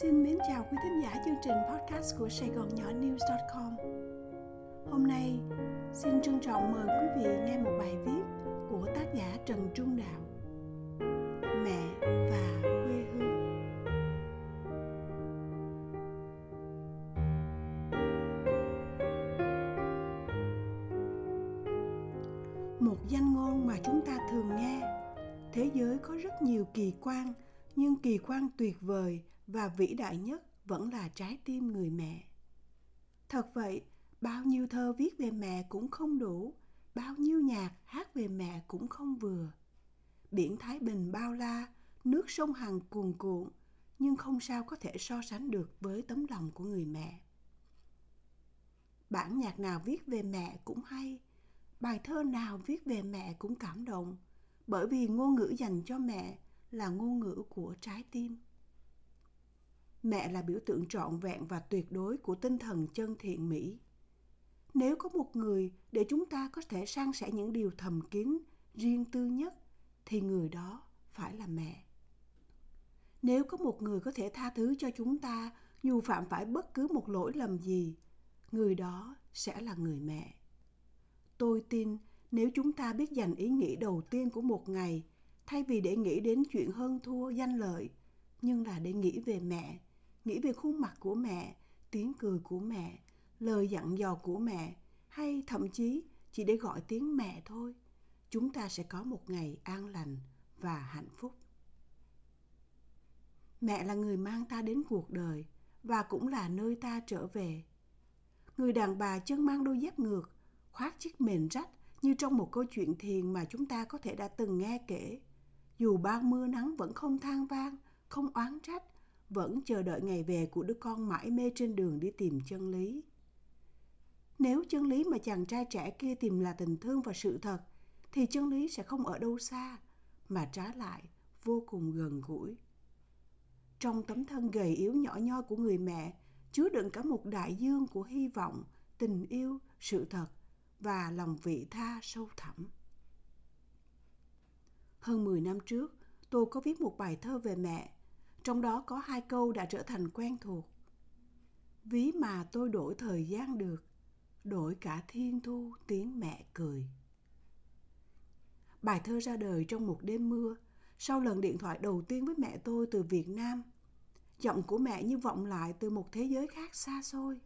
Xin mến chào quý thính giả chương trình podcast của Sài Gòn Nhỏ News.com Hôm nay, xin trân trọng mời quý vị nghe một bài viết của tác giả Trần Trung Đạo. Và vĩ đại nhất vẫn là trái tim người mẹ. Thật vậy, bao nhiêu thơ viết về mẹ cũng không đủ, bao nhiêu nhạc hát về mẹ cũng không vừa. Biển Thái Bình bao la, nước sông Hằng cuồn cuộn, nhưng không sao có thể so sánh được với tấm lòng của người mẹ. Bản nhạc nào viết về mẹ cũng hay, bài thơ nào viết về mẹ cũng cảm động, bởi vì ngôn ngữ dành cho mẹ là ngôn ngữ của trái tim mẹ là biểu tượng trọn vẹn và tuyệt đối của tinh thần chân thiện mỹ. Nếu có một người để chúng ta có thể san sẻ những điều thầm kín riêng tư nhất, thì người đó phải là mẹ. Nếu có một người có thể tha thứ cho chúng ta, dù phạm phải bất cứ một lỗi lầm gì, người đó sẽ là người mẹ. Tôi tin nếu chúng ta biết dành ý nghĩ đầu tiên của một ngày, thay vì để nghĩ đến chuyện hơn thua danh lợi, nhưng là để nghĩ về mẹ nghĩ về khuôn mặt của mẹ, tiếng cười của mẹ, lời dặn dò của mẹ, hay thậm chí chỉ để gọi tiếng mẹ thôi. Chúng ta sẽ có một ngày an lành và hạnh phúc. Mẹ là người mang ta đến cuộc đời và cũng là nơi ta trở về. Người đàn bà chân mang đôi dép ngược, khoác chiếc mền rách như trong một câu chuyện thiền mà chúng ta có thể đã từng nghe kể. Dù bao mưa nắng vẫn không than vang, không oán trách vẫn chờ đợi ngày về của đứa con mãi mê trên đường đi tìm chân lý. Nếu chân lý mà chàng trai trẻ kia tìm là tình thương và sự thật thì chân lý sẽ không ở đâu xa mà trái lại vô cùng gần gũi. Trong tấm thân gầy yếu nhỏ nhoi của người mẹ chứa đựng cả một đại dương của hy vọng tình yêu sự thật và lòng vị tha sâu thẳm. Hơn 10 năm trước, tôi có viết một bài thơ về mẹ, trong đó có hai câu đã trở thành quen thuộc. Ví mà tôi đổi thời gian được, đổi cả thiên thu tiếng mẹ cười. Bài thơ ra đời trong một đêm mưa, sau lần điện thoại đầu tiên với mẹ tôi từ Việt Nam. Giọng của mẹ như vọng lại từ một thế giới khác xa xôi.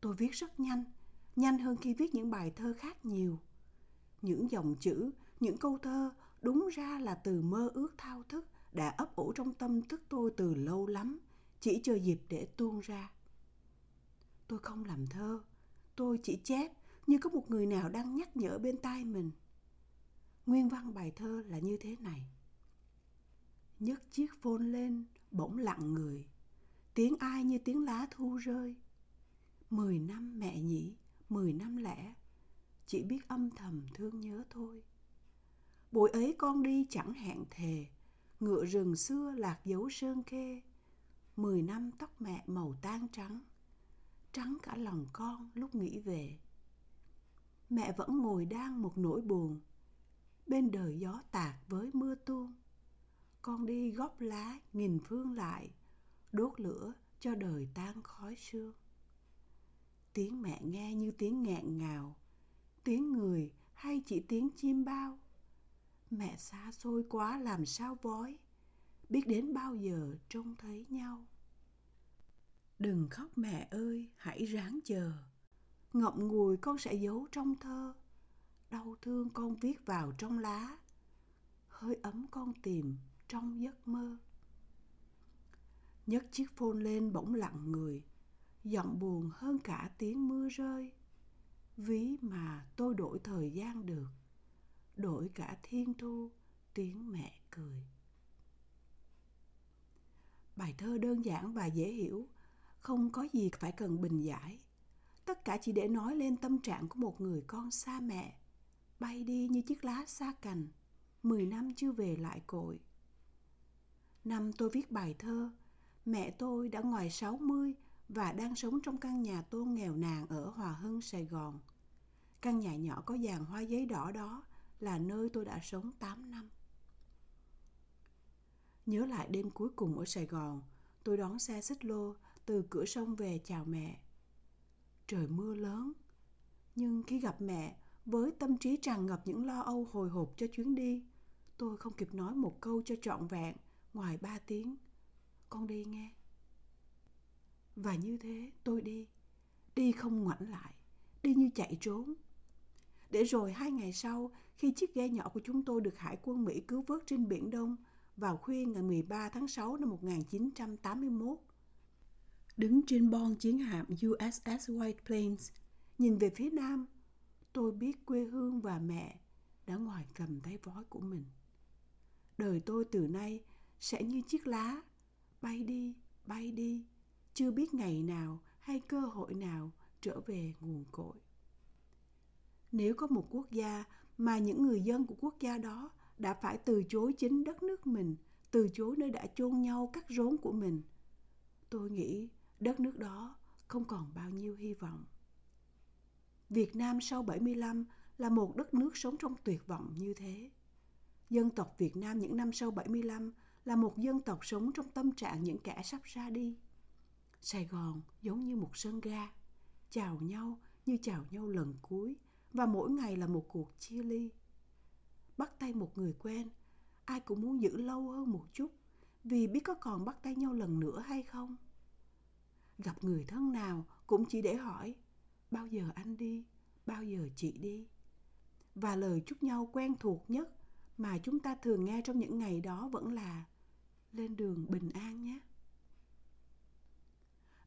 Tôi viết rất nhanh, nhanh hơn khi viết những bài thơ khác nhiều. Những dòng chữ, những câu thơ đúng ra là từ mơ ước thao thức đã ấp ủ trong tâm thức tôi từ lâu lắm, chỉ chờ dịp để tuôn ra. Tôi không làm thơ, tôi chỉ chép như có một người nào đang nhắc nhở bên tai mình. Nguyên văn bài thơ là như thế này. Nhấc chiếc phone lên, bỗng lặng người. Tiếng ai như tiếng lá thu rơi. Mười năm mẹ nhỉ, mười năm lẻ. Chỉ biết âm thầm thương nhớ thôi. Buổi ấy con đi chẳng hẹn thề ngựa rừng xưa lạc dấu sơn khê. Mười năm tóc mẹ màu tan trắng. Trắng cả lòng con lúc nghĩ về. Mẹ vẫn ngồi đang một nỗi buồn. Bên đời gió tạt với mưa tuôn. Con đi góp lá nghìn phương lại, đốt lửa cho đời tan khói sương. Tiếng mẹ nghe như tiếng nghẹn ngào. Tiếng người hay chỉ tiếng chim bao mẹ xa xôi quá làm sao vói? Biết đến bao giờ trông thấy nhau? Đừng khóc mẹ ơi hãy ráng chờ. Ngậm ngùi con sẽ giấu trong thơ. Đau thương con viết vào trong lá. Hơi ấm con tìm trong giấc mơ. Nhấc chiếc phone lên bỗng lặng người. Giọng buồn hơn cả tiếng mưa rơi. Ví mà tôi đổi thời gian được đổi cả thiên thu tiếng mẹ cười. Bài thơ đơn giản và dễ hiểu không có gì phải cần bình giải. Tất cả chỉ để nói lên tâm trạng của một người con xa mẹ bay đi như chiếc lá xa cành mười năm chưa về lại cội. Năm tôi viết bài thơ mẹ tôi đã ngoài sáu mươi và đang sống trong căn nhà tôn nghèo nàn ở Hòa Hưng, Sài Gòn. Căn nhà nhỏ có dàn hoa giấy đỏ đó là nơi tôi đã sống 8 năm. Nhớ lại đêm cuối cùng ở Sài Gòn, tôi đón xe xích lô từ cửa sông về chào mẹ. Trời mưa lớn, nhưng khi gặp mẹ với tâm trí tràn ngập những lo âu hồi hộp cho chuyến đi, tôi không kịp nói một câu cho trọn vẹn ngoài ba tiếng. Con đi nghe. Và như thế tôi đi, đi không ngoảnh lại, đi như chạy trốn. Để rồi hai ngày sau, khi chiếc ghe nhỏ của chúng tôi được Hải quân Mỹ cứu vớt trên Biển Đông vào khuya ngày 13 tháng 6 năm 1981, đứng trên bon chiến hạm USS White Plains, nhìn về phía nam, tôi biết quê hương và mẹ đã ngoài cầm tay vói của mình. Đời tôi từ nay sẽ như chiếc lá, bay đi, bay đi, chưa biết ngày nào hay cơ hội nào trở về nguồn cội. Nếu có một quốc gia mà những người dân của quốc gia đó đã phải từ chối chính đất nước mình, từ chối nơi đã chôn nhau cắt rốn của mình, tôi nghĩ đất nước đó không còn bao nhiêu hy vọng. Việt Nam sau 75 là một đất nước sống trong tuyệt vọng như thế. Dân tộc Việt Nam những năm sau 75 là một dân tộc sống trong tâm trạng những kẻ sắp ra đi. Sài Gòn giống như một sân ga, chào nhau như chào nhau lần cuối và mỗi ngày là một cuộc chia ly. Bắt tay một người quen, ai cũng muốn giữ lâu hơn một chút vì biết có còn bắt tay nhau lần nữa hay không. Gặp người thân nào cũng chỉ để hỏi bao giờ anh đi, bao giờ chị đi. Và lời chúc nhau quen thuộc nhất mà chúng ta thường nghe trong những ngày đó vẫn là lên đường bình an nhé.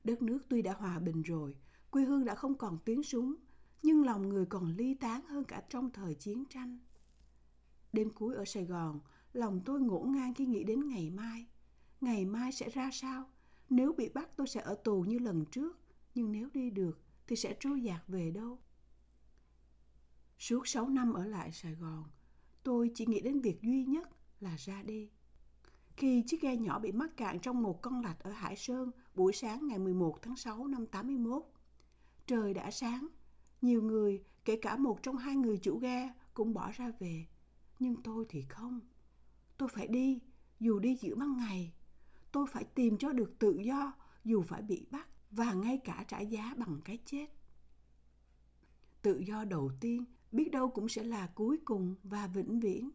Đất nước tuy đã hòa bình rồi, quê hương đã không còn tiếng súng, nhưng lòng người còn ly tán hơn cả trong thời chiến tranh. Đêm cuối ở Sài Gòn, lòng tôi ngổn ngang khi nghĩ đến ngày mai. Ngày mai sẽ ra sao? Nếu bị bắt tôi sẽ ở tù như lần trước, nhưng nếu đi được thì sẽ trôi dạt về đâu? Suốt 6 năm ở lại Sài Gòn, tôi chỉ nghĩ đến việc duy nhất là ra đi. Khi chiếc ghe nhỏ bị mắc cạn trong một con lạch ở Hải Sơn buổi sáng ngày 11 tháng 6 năm 81. Trời đã sáng, nhiều người, kể cả một trong hai người chủ ghe cũng bỏ ra về. Nhưng tôi thì không. Tôi phải đi, dù đi giữa ban ngày. Tôi phải tìm cho được tự do, dù phải bị bắt và ngay cả trả giá bằng cái chết. Tự do đầu tiên biết đâu cũng sẽ là cuối cùng và vĩnh viễn.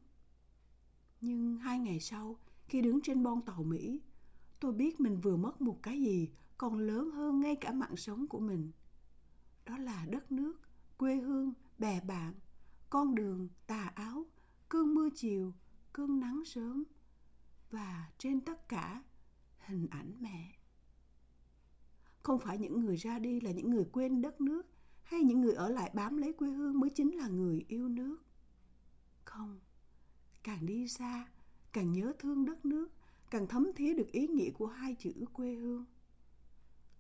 Nhưng hai ngày sau, khi đứng trên bon tàu Mỹ, tôi biết mình vừa mất một cái gì còn lớn hơn ngay cả mạng sống của mình. Đó là đất nước, quê hương, bè bạn, con đường, tà áo, cơn mưa chiều, cơn nắng sớm và trên tất cả hình ảnh mẹ. Không phải những người ra đi là những người quên đất nước hay những người ở lại bám lấy quê hương mới chính là người yêu nước. Không, càng đi xa, càng nhớ thương đất nước, càng thấm thía được ý nghĩa của hai chữ quê hương.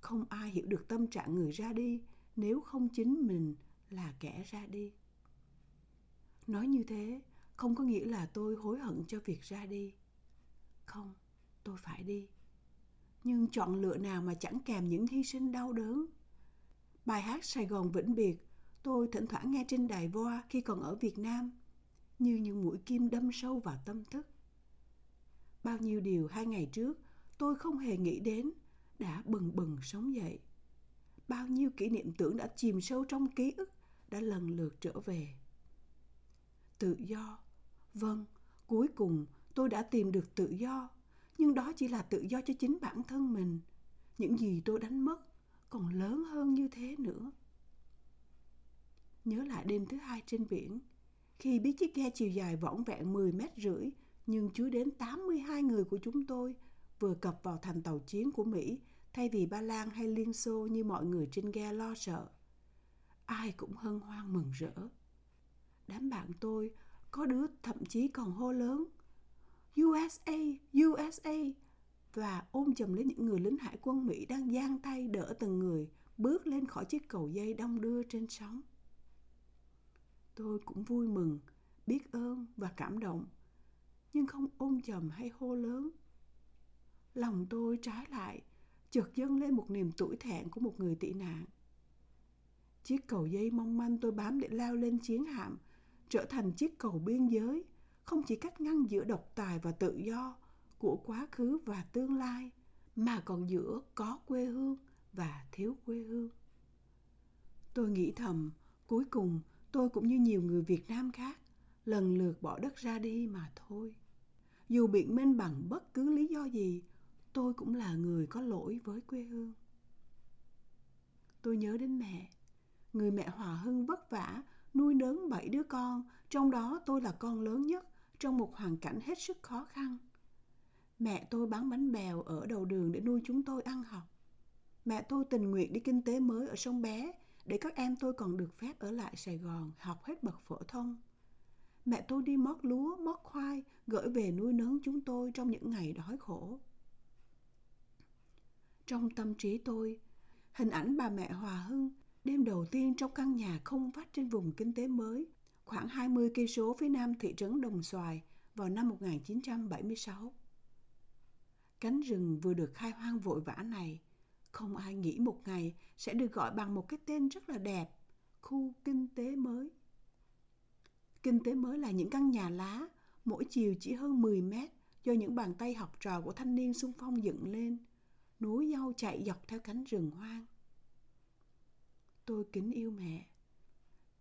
Không ai hiểu được tâm trạng người ra đi nếu không chính mình là kẻ ra đi. Nói như thế không có nghĩa là tôi hối hận cho việc ra đi. Không, tôi phải đi. Nhưng chọn lựa nào mà chẳng kèm những hy sinh đau đớn. Bài hát Sài Gòn vĩnh biệt tôi thỉnh thoảng nghe trên đài voa khi còn ở Việt Nam như những mũi kim đâm sâu vào tâm thức. Bao nhiêu điều hai ngày trước tôi không hề nghĩ đến đã bừng bừng sống dậy. Bao nhiêu kỷ niệm tưởng đã chìm sâu trong ký ức đã lần lượt trở về. Tự do. Vâng, cuối cùng tôi đã tìm được tự do. Nhưng đó chỉ là tự do cho chính bản thân mình. Những gì tôi đánh mất còn lớn hơn như thế nữa. Nhớ lại đêm thứ hai trên biển, khi biết chiếc ghe chiều dài võng vẹn 10 mét rưỡi nhưng chứa đến 82 người của chúng tôi vừa cập vào thành tàu chiến của Mỹ thay vì Ba Lan hay Liên Xô như mọi người trên ghe lo sợ. Ai cũng hân hoan mừng rỡ. Đám bạn tôi có đứa thậm chí còn hô lớn USA, USA và ôm chầm lấy những người lính hải quân Mỹ đang giang tay đỡ từng người bước lên khỏi chiếc cầu dây đông đưa trên sóng. Tôi cũng vui mừng, biết ơn và cảm động nhưng không ôm chầm hay hô lớn. Lòng tôi trái lại, chợt dâng lên một niềm tủi thẹn của một người tị nạn. Chiếc cầu dây mong manh tôi bám để lao lên chiến hạm, trở thành chiếc cầu biên giới, không chỉ cắt ngăn giữa độc tài và tự do của quá khứ và tương lai, mà còn giữa có quê hương và thiếu quê hương tôi nghĩ thầm cuối cùng tôi cũng như nhiều người việt nam khác lần lượt bỏ đất ra đi mà thôi dù biện minh bằng bất cứ lý do gì tôi cũng là người có lỗi với quê hương. Tôi nhớ đến mẹ. Người mẹ hòa hưng vất vả, nuôi nấng bảy đứa con. Trong đó tôi là con lớn nhất, trong một hoàn cảnh hết sức khó khăn. Mẹ tôi bán bánh bèo ở đầu đường để nuôi chúng tôi ăn học. Mẹ tôi tình nguyện đi kinh tế mới ở sông bé, để các em tôi còn được phép ở lại sài gòn học hết bậc phổ thông. Mẹ tôi đi mót lúa, mót khoai, gửi về nuôi nấng chúng tôi trong những ngày đói khổ trong tâm trí tôi hình ảnh bà mẹ Hòa Hưng đêm đầu tiên trong căn nhà không vách trên vùng kinh tế mới, khoảng 20 cây số phía nam thị trấn Đồng Xoài vào năm 1976. Cánh rừng vừa được khai hoang vội vã này, không ai nghĩ một ngày sẽ được gọi bằng một cái tên rất là đẹp, khu kinh tế mới. Kinh tế mới là những căn nhà lá, mỗi chiều chỉ hơn 10 mét do những bàn tay học trò của thanh niên xung phong dựng lên – núi dâu chạy dọc theo cánh rừng hoang. Tôi kính yêu mẹ.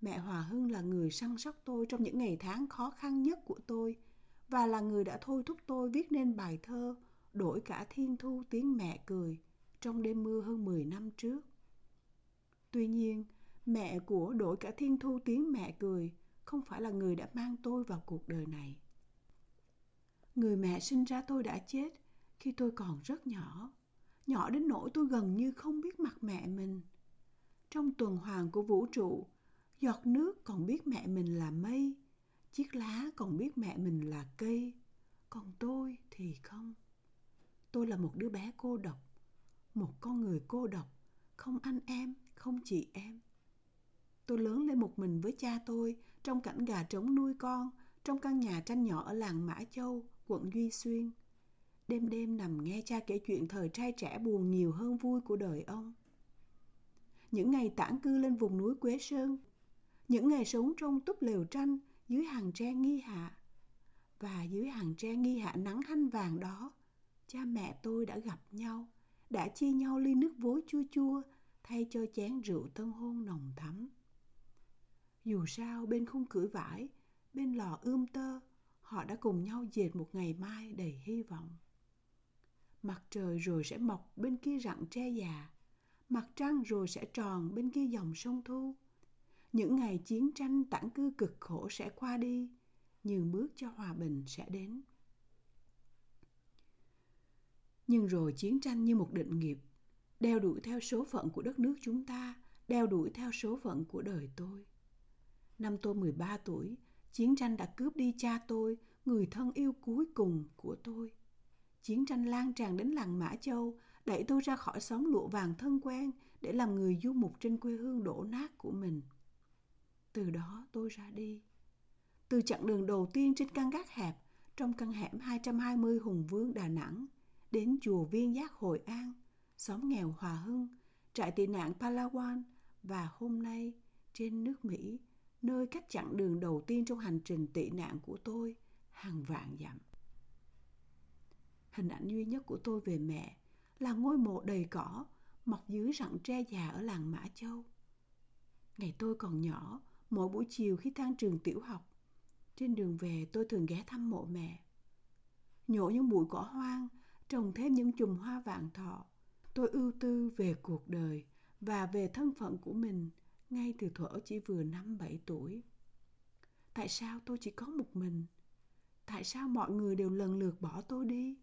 Mẹ Hòa Hưng là người săn sóc tôi trong những ngày tháng khó khăn nhất của tôi và là người đã thôi thúc tôi viết nên bài thơ Đổi cả thiên thu tiếng mẹ cười trong đêm mưa hơn 10 năm trước. Tuy nhiên, mẹ của Đổi cả thiên thu tiếng mẹ cười không phải là người đã mang tôi vào cuộc đời này. Người mẹ sinh ra tôi đã chết khi tôi còn rất nhỏ nhỏ đến nỗi tôi gần như không biết mặt mẹ mình. Trong tuần hoàn của vũ trụ, giọt nước còn biết mẹ mình là mây, chiếc lá còn biết mẹ mình là cây, còn tôi thì không. Tôi là một đứa bé cô độc, một con người cô độc, không anh em, không chị em. Tôi lớn lên một mình với cha tôi trong cảnh gà trống nuôi con trong căn nhà tranh nhỏ ở làng Mã Châu, quận Duy Xuyên – đêm đêm nằm nghe cha kể chuyện thời trai trẻ buồn nhiều hơn vui của đời ông. Những ngày tản cư lên vùng núi Quế Sơn, những ngày sống trong túp lều tranh dưới hàng tre nghi hạ. Và dưới hàng tre nghi hạ nắng hanh vàng đó, cha mẹ tôi đã gặp nhau, đã chia nhau ly nước vối chua chua thay cho chén rượu tân hôn nồng thắm. Dù sao bên khung cửa vải, bên lò ươm tơ, họ đã cùng nhau dệt một ngày mai đầy hy vọng mặt trời rồi sẽ mọc bên kia rặng tre già, mặt trăng rồi sẽ tròn bên kia dòng sông thu. Những ngày chiến tranh tản cư cực khổ sẽ qua đi nhường bước cho hòa bình sẽ đến. Nhưng rồi chiến tranh như một định nghiệp, đeo đuổi theo số phận của đất nước chúng ta, đeo đuổi theo số phận của đời tôi. Năm tôi 13 tuổi, chiến tranh đã cướp đi cha tôi, người thân yêu cuối cùng của tôi. Chiến tranh lan tràn đến làng Mã Châu, đẩy tôi ra khỏi xóm lụa vàng thân quen để làm người du mục trên quê hương đổ nát của mình. Từ đó tôi ra đi. Từ chặng đường đầu tiên trên căn gác hẹp, trong căn hẻm 220 Hùng Vương Đà Nẵng, đến chùa Viên Giác Hội An, xóm nghèo Hòa Hưng, trại tị nạn Palawan và hôm nay trên nước Mỹ, nơi cách chặng đường đầu tiên trong hành trình tị nạn của tôi hàng vạn dặm hình ảnh duy nhất của tôi về mẹ là ngôi mộ đầy cỏ mọc dưới rặng tre già ở làng Mã Châu. Ngày tôi còn nhỏ, mỗi buổi chiều khi tan trường tiểu học, trên đường về tôi thường ghé thăm mộ mẹ. Nhổ những bụi cỏ hoang, trồng thêm những chùm hoa vạn thọ. Tôi ưu tư về cuộc đời và về thân phận của mình ngay từ thuở chỉ vừa năm bảy tuổi. Tại sao tôi chỉ có một mình? Tại sao mọi người đều lần lượt bỏ tôi đi?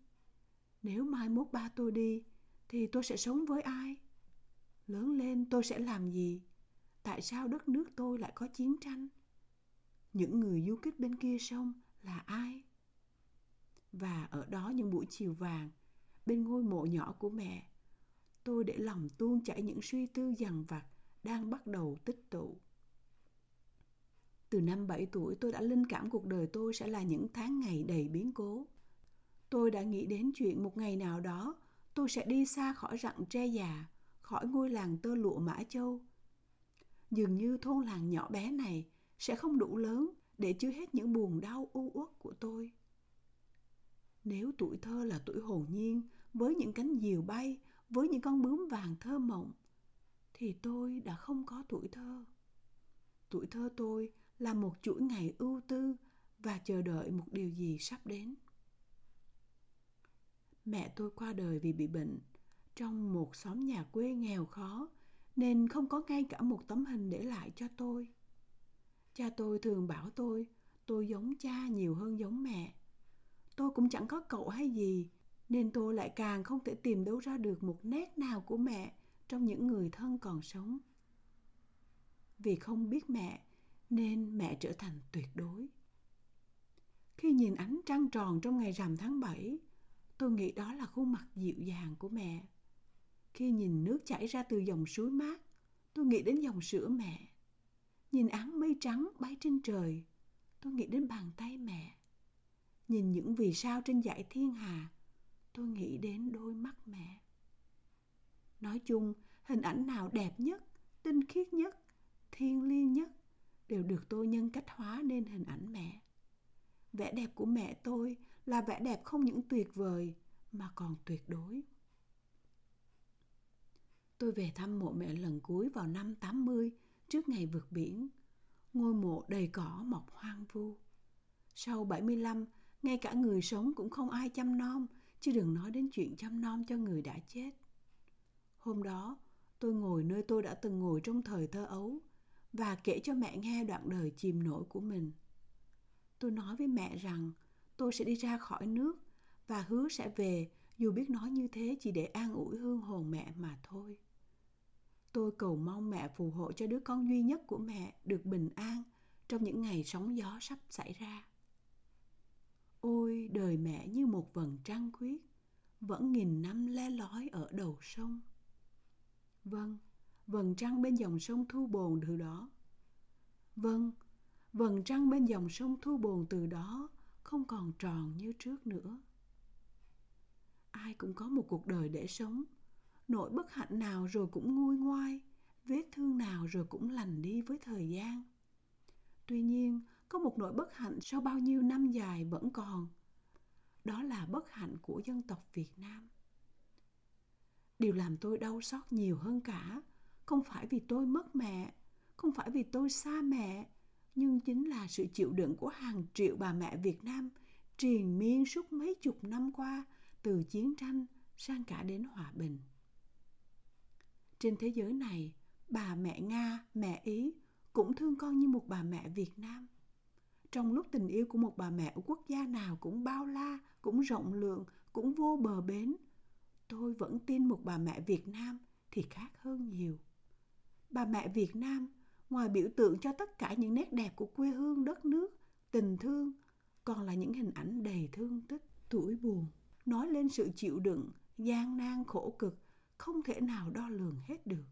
Nếu mai mốt ba tôi đi, thì tôi sẽ sống với ai? Lớn lên tôi sẽ làm gì? Tại sao đất nước tôi lại có chiến tranh? Những người du kích bên kia sông là ai? Và ở đó những buổi chiều vàng, bên ngôi mộ nhỏ của mẹ, tôi để lòng tuôn chảy những suy tư dằn vặt đang bắt đầu tích tụ. Từ năm 7 tuổi tôi đã linh cảm cuộc đời tôi sẽ là những tháng ngày đầy biến cố tôi đã nghĩ đến chuyện một ngày nào đó tôi sẽ đi xa khỏi rặng tre già, khỏi ngôi làng tơ lụa Mã Châu. Dường như thôn làng nhỏ bé này sẽ không đủ lớn để chứa hết những buồn đau u uất của tôi. Nếu tuổi thơ là tuổi hồn nhiên, với những cánh diều bay, với những con bướm vàng thơ mộng, thì tôi đã không có tuổi thơ. Tuổi thơ tôi là một chuỗi ngày ưu tư và chờ đợi một điều gì sắp đến. Mẹ tôi qua đời vì bị bệnh trong một xóm nhà quê nghèo khó nên không có ngay cả một tấm hình để lại cho tôi. Cha tôi thường bảo tôi tôi giống cha nhiều hơn giống mẹ. Tôi cũng chẳng có cậu hay gì nên tôi lại càng không thể tìm đâu ra được một nét nào của mẹ trong những người thân còn sống. Vì không biết mẹ nên mẹ trở thành tuyệt đối. Khi nhìn ánh trăng tròn trong ngày rằm tháng 7, tôi nghĩ đó là khuôn mặt dịu dàng của mẹ. Khi nhìn nước chảy ra từ dòng suối mát, tôi nghĩ đến dòng sữa mẹ. Nhìn áng mây trắng bay trên trời, tôi nghĩ đến bàn tay mẹ. Nhìn những vì sao trên dải thiên hà, tôi nghĩ đến đôi mắt mẹ. Nói chung, hình ảnh nào đẹp nhất, tinh khiết nhất, thiêng liêng nhất đều được tôi nhân cách hóa nên hình ảnh mẹ. Vẻ đẹp của mẹ tôi là vẻ đẹp không những tuyệt vời mà còn tuyệt đối. Tôi về thăm mộ mẹ lần cuối vào năm 80 trước ngày vượt biển. Ngôi mộ đầy cỏ mọc hoang vu. Sau 75, ngay cả người sống cũng không ai chăm nom, chứ đừng nói đến chuyện chăm nom cho người đã chết. Hôm đó, tôi ngồi nơi tôi đã từng ngồi trong thời thơ ấu và kể cho mẹ nghe đoạn đời chìm nổi của mình. Tôi nói với mẹ rằng tôi sẽ đi ra khỏi nước và hứa sẽ về dù biết nói như thế chỉ để an ủi hương hồn mẹ mà thôi. Tôi cầu mong mẹ phù hộ cho đứa con duy nhất của mẹ được bình an trong những ngày sóng gió sắp xảy ra. Ôi đời mẹ như một vầng trăng khuyết, vẫn nghìn năm le lói ở đầu sông. Vâng, vầng trăng bên dòng sông Thu Bồn từ đó. Vâng, vầng trăng bên dòng sông Thu Bồn từ đó không còn tròn như trước nữa. Ai cũng có một cuộc đời để sống, nỗi bất hạnh nào rồi cũng nguôi ngoai, vết thương nào rồi cũng lành đi với thời gian. Tuy nhiên, có một nỗi bất hạnh sau bao nhiêu năm dài vẫn còn. Đó là bất hạnh của dân tộc Việt Nam. Điều làm tôi đau xót nhiều hơn cả không phải vì tôi mất mẹ, không phải vì tôi xa mẹ, nhưng chính là sự chịu đựng của hàng triệu bà mẹ Việt Nam triền miên suốt mấy chục năm qua từ chiến tranh sang cả đến hòa bình. Trên thế giới này, bà mẹ Nga, mẹ Ý cũng thương con như một bà mẹ Việt Nam. Trong lúc tình yêu của một bà mẹ ở quốc gia nào cũng bao la, cũng rộng lượng, cũng vô bờ bến, tôi vẫn tin một bà mẹ Việt Nam thì khác hơn nhiều. Bà mẹ Việt Nam, ngoài biểu tượng cho tất cả những nét đẹp của quê hương đất nước, tình thương, còn là những hình ảnh đầy thương tích, tuổi buồn, nói lên sự chịu đựng, gian nan khổ cực, không thể nào đo lường hết được.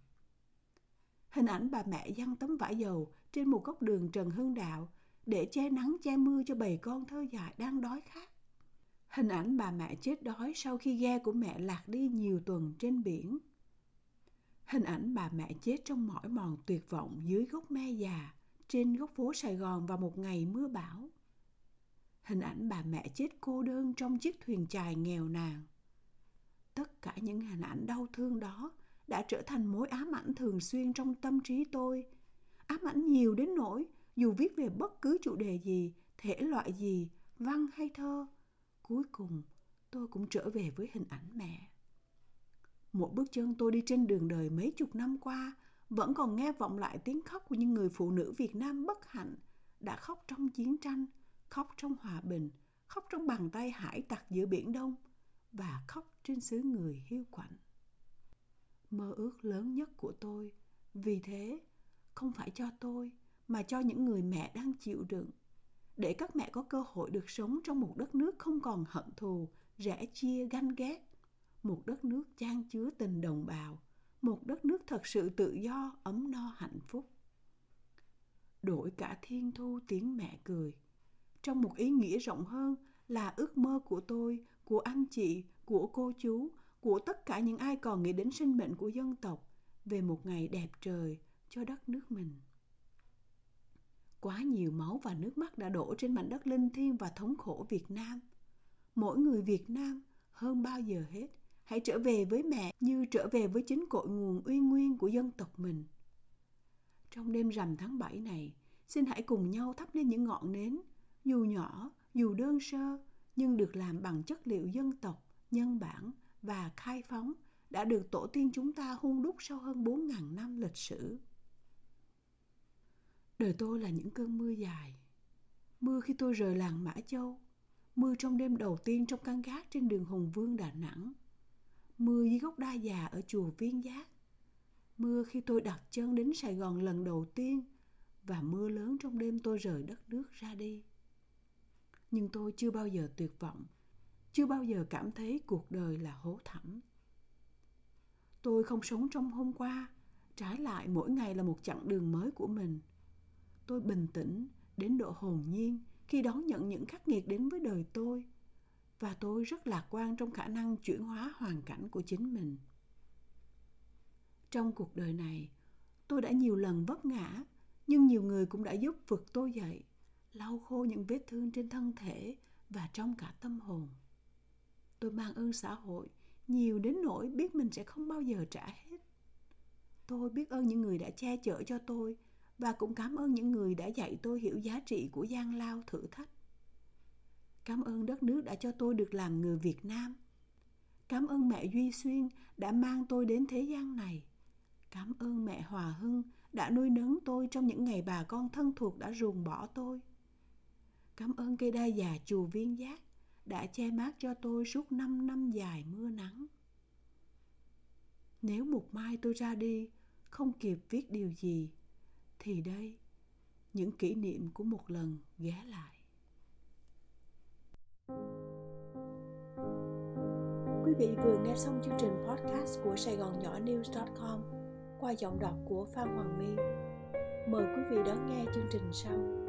Hình ảnh bà mẹ giăng tấm vải dầu trên một góc đường Trần Hưng Đạo để che nắng che mưa cho bầy con thơ dại đang đói khát. Hình ảnh bà mẹ chết đói sau khi ghe của mẹ lạc đi nhiều tuần trên biển. Hình ảnh bà mẹ chết trong mỏi mòn tuyệt vọng dưới gốc me già trên góc phố Sài Gòn vào một ngày mưa bão. Hình ảnh bà mẹ chết cô đơn trong chiếc thuyền chài nghèo nàn. Tất cả những hình ảnh đau thương đó đã trở thành mối ám ảnh thường xuyên trong tâm trí tôi. Ám ảnh nhiều đến nỗi dù viết về bất cứ chủ đề gì, thể loại gì, văn hay thơ, cuối cùng tôi cũng trở về với hình ảnh mẹ. Một bước chân tôi đi trên đường đời mấy chục năm qua vẫn còn nghe vọng lại tiếng khóc của những người phụ nữ Việt Nam bất hạnh đã khóc trong chiến tranh, khóc trong hòa bình, khóc trong bàn tay hải tặc giữa biển Đông và khóc trên xứ người hiu quạnh. Mơ ước lớn nhất của tôi, vì thế không phải cho tôi mà cho những người mẹ đang chịu đựng để các mẹ có cơ hội được sống trong một đất nước không còn hận thù, rẽ chia, ganh ghét một đất nước chan chứa tình đồng bào, một đất nước thật sự tự do, ấm no hạnh phúc. Đổi cả thiên thu tiếng mẹ cười. Trong một ý nghĩa rộng hơn là ước mơ của tôi, của anh chị, của cô chú, của tất cả những ai còn nghĩ đến sinh mệnh của dân tộc về một ngày đẹp trời cho đất nước mình. Quá nhiều máu và nước mắt đã đổ trên mảnh đất linh thiêng và thống khổ Việt Nam. Mỗi người Việt Nam hơn bao giờ hết hãy trở về với mẹ như trở về với chính cội nguồn uy nguyên của dân tộc mình. Trong đêm rằm tháng 7 này, xin hãy cùng nhau thắp lên những ngọn nến, dù nhỏ, dù đơn sơ, nhưng được làm bằng chất liệu dân tộc, nhân bản và khai phóng đã được tổ tiên chúng ta hun đúc sau hơn 4.000 năm lịch sử. Đời tôi là những cơn mưa dài. Mưa khi tôi rời làng Mã Châu, mưa trong đêm đầu tiên trong căn gác trên đường Hùng Vương Đà Nẵng, mưa dưới gốc đa già ở chùa Viên Giác, mưa khi tôi đặt chân đến Sài Gòn lần đầu tiên và mưa lớn trong đêm tôi rời đất nước ra đi. Nhưng tôi chưa bao giờ tuyệt vọng, chưa bao giờ cảm thấy cuộc đời là hố thẳm. Tôi không sống trong hôm qua, trái lại mỗi ngày là một chặng đường mới của mình. Tôi bình tĩnh đến độ hồn nhiên khi đón nhận những khắc nghiệt đến với đời tôi và tôi rất lạc quan trong khả năng chuyển hóa hoàn cảnh của chính mình. Trong cuộc đời này, tôi đã nhiều lần vấp ngã, nhưng nhiều người cũng đã giúp vực tôi dậy, lau khô những vết thương trên thân thể và trong cả tâm hồn. Tôi mang ơn xã hội, nhiều đến nỗi biết mình sẽ không bao giờ trả hết. Tôi biết ơn những người đã che chở cho tôi và cũng cảm ơn những người đã dạy tôi hiểu giá trị của gian lao thử thách cảm ơn đất nước đã cho tôi được làm người việt nam. Cảm ơn mẹ duy xuyên đã mang tôi đến thế gian này. Cảm ơn mẹ hòa hưng đã nuôi nấng tôi trong những ngày bà con thân thuộc đã ruồng bỏ tôi. Cảm ơn cây đa già chùa viên giác đã che mát cho tôi suốt năm năm dài mưa nắng. Nếu một mai tôi ra đi, không kịp viết điều gì, thì đây, những kỷ niệm của một lần ghé lại. Quý vị vừa nghe xong chương trình podcast của Sài Gòn Nhỏ News.com qua giọng đọc của Phan Hoàng My. Mời quý vị đón nghe chương trình sau.